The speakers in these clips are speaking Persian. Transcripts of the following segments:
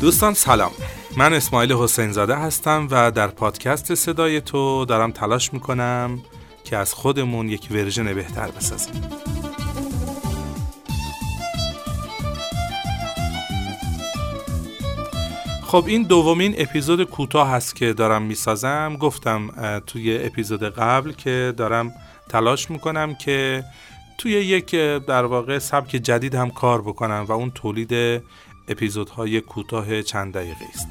دوستان سلام. من اسماعیل حسین زاده هستم و در پادکست صدای تو دارم تلاش می‌کنم که از خودمون یک ورژن بهتر بسازیم. خب این دومین اپیزود کوتاه هست که دارم می‌سازم. گفتم توی اپیزود قبل که دارم تلاش می‌کنم که توی یک در واقع سبک جدید هم کار بکنم و اون تولید اپیزودهای کوتاه چند دقیقه است.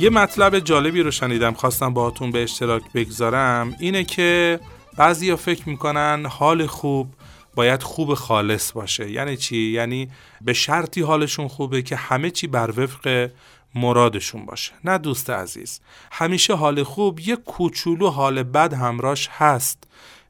یه مطلب جالبی رو شنیدم خواستم باهاتون به اشتراک بگذارم. اینه که بعضی فکر می‌کنن حال خوب باید خوب خالص باشه. یعنی چی؟ یعنی به شرطی حالشون خوبه که همه چی بر وفق مرادشون باشه. نه دوست عزیز همیشه حال خوب یه کوچولو حال بد همراش هست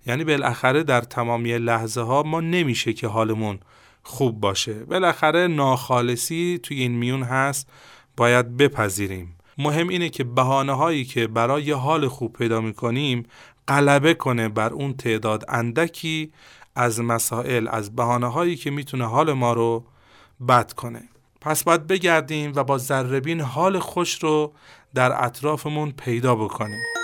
یعنی بالاخره در تمامی لحظه ها ما نمیشه که حالمون خوب باشه. بالاخره ناخالصی توی این میون هست باید بپذیریم. مهم اینه که بهانه هایی که برای حال خوب پیدا می‌کنیم غلبه کنه بر اون تعداد اندکی از مسائل از بهانه هایی که می‌تونه حال ما رو بد کنه. پس باید بگردیم و با ذربین حال خوش رو در اطرافمون پیدا بکنیم.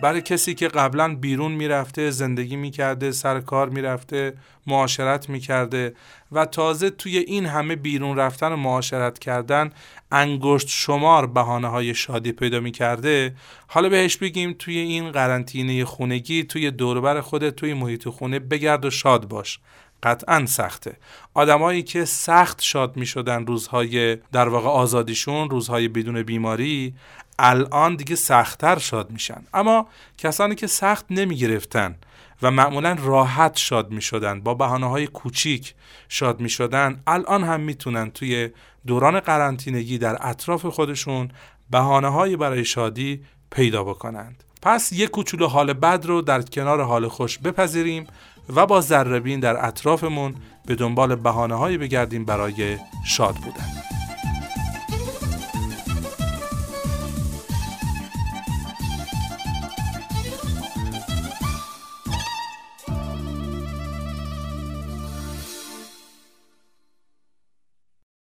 برای کسی که قبلا بیرون می‌رفته زندگی می‌کرده سر کار می‌رفته معاشرت می‌کرده و تازه توی این همه بیرون رفتن و معاشرت کردن انگشت شمار بهانه های شادی پیدا می‌کرده حالا بهش بگیم توی این قرنطینه خونگی توی دوربر خودت توی محیط خونه بگرد و شاد باش. قطعا سخته. آدمایی که سخت شاد می شدن روزهای در واقع آزادیشون روزهای بدون بیماری الان دیگه سختتر شاد میشن. اما کسانی که سخت نمی گرفتن و معمولا راحت شاد می شدن با بحانه های کوچیک شاد می شدن الان هم می‌تونن توی دوران قرنطینگی در اطراف خودشون بهانه های برای شادی پیدا بکنند. پس یک کوچولو حال بد رو در کنار حال خوش بپذیریم و با ذربین در اطرافمون به دنبال بهانه هایی بگردیم برای شاد بودن.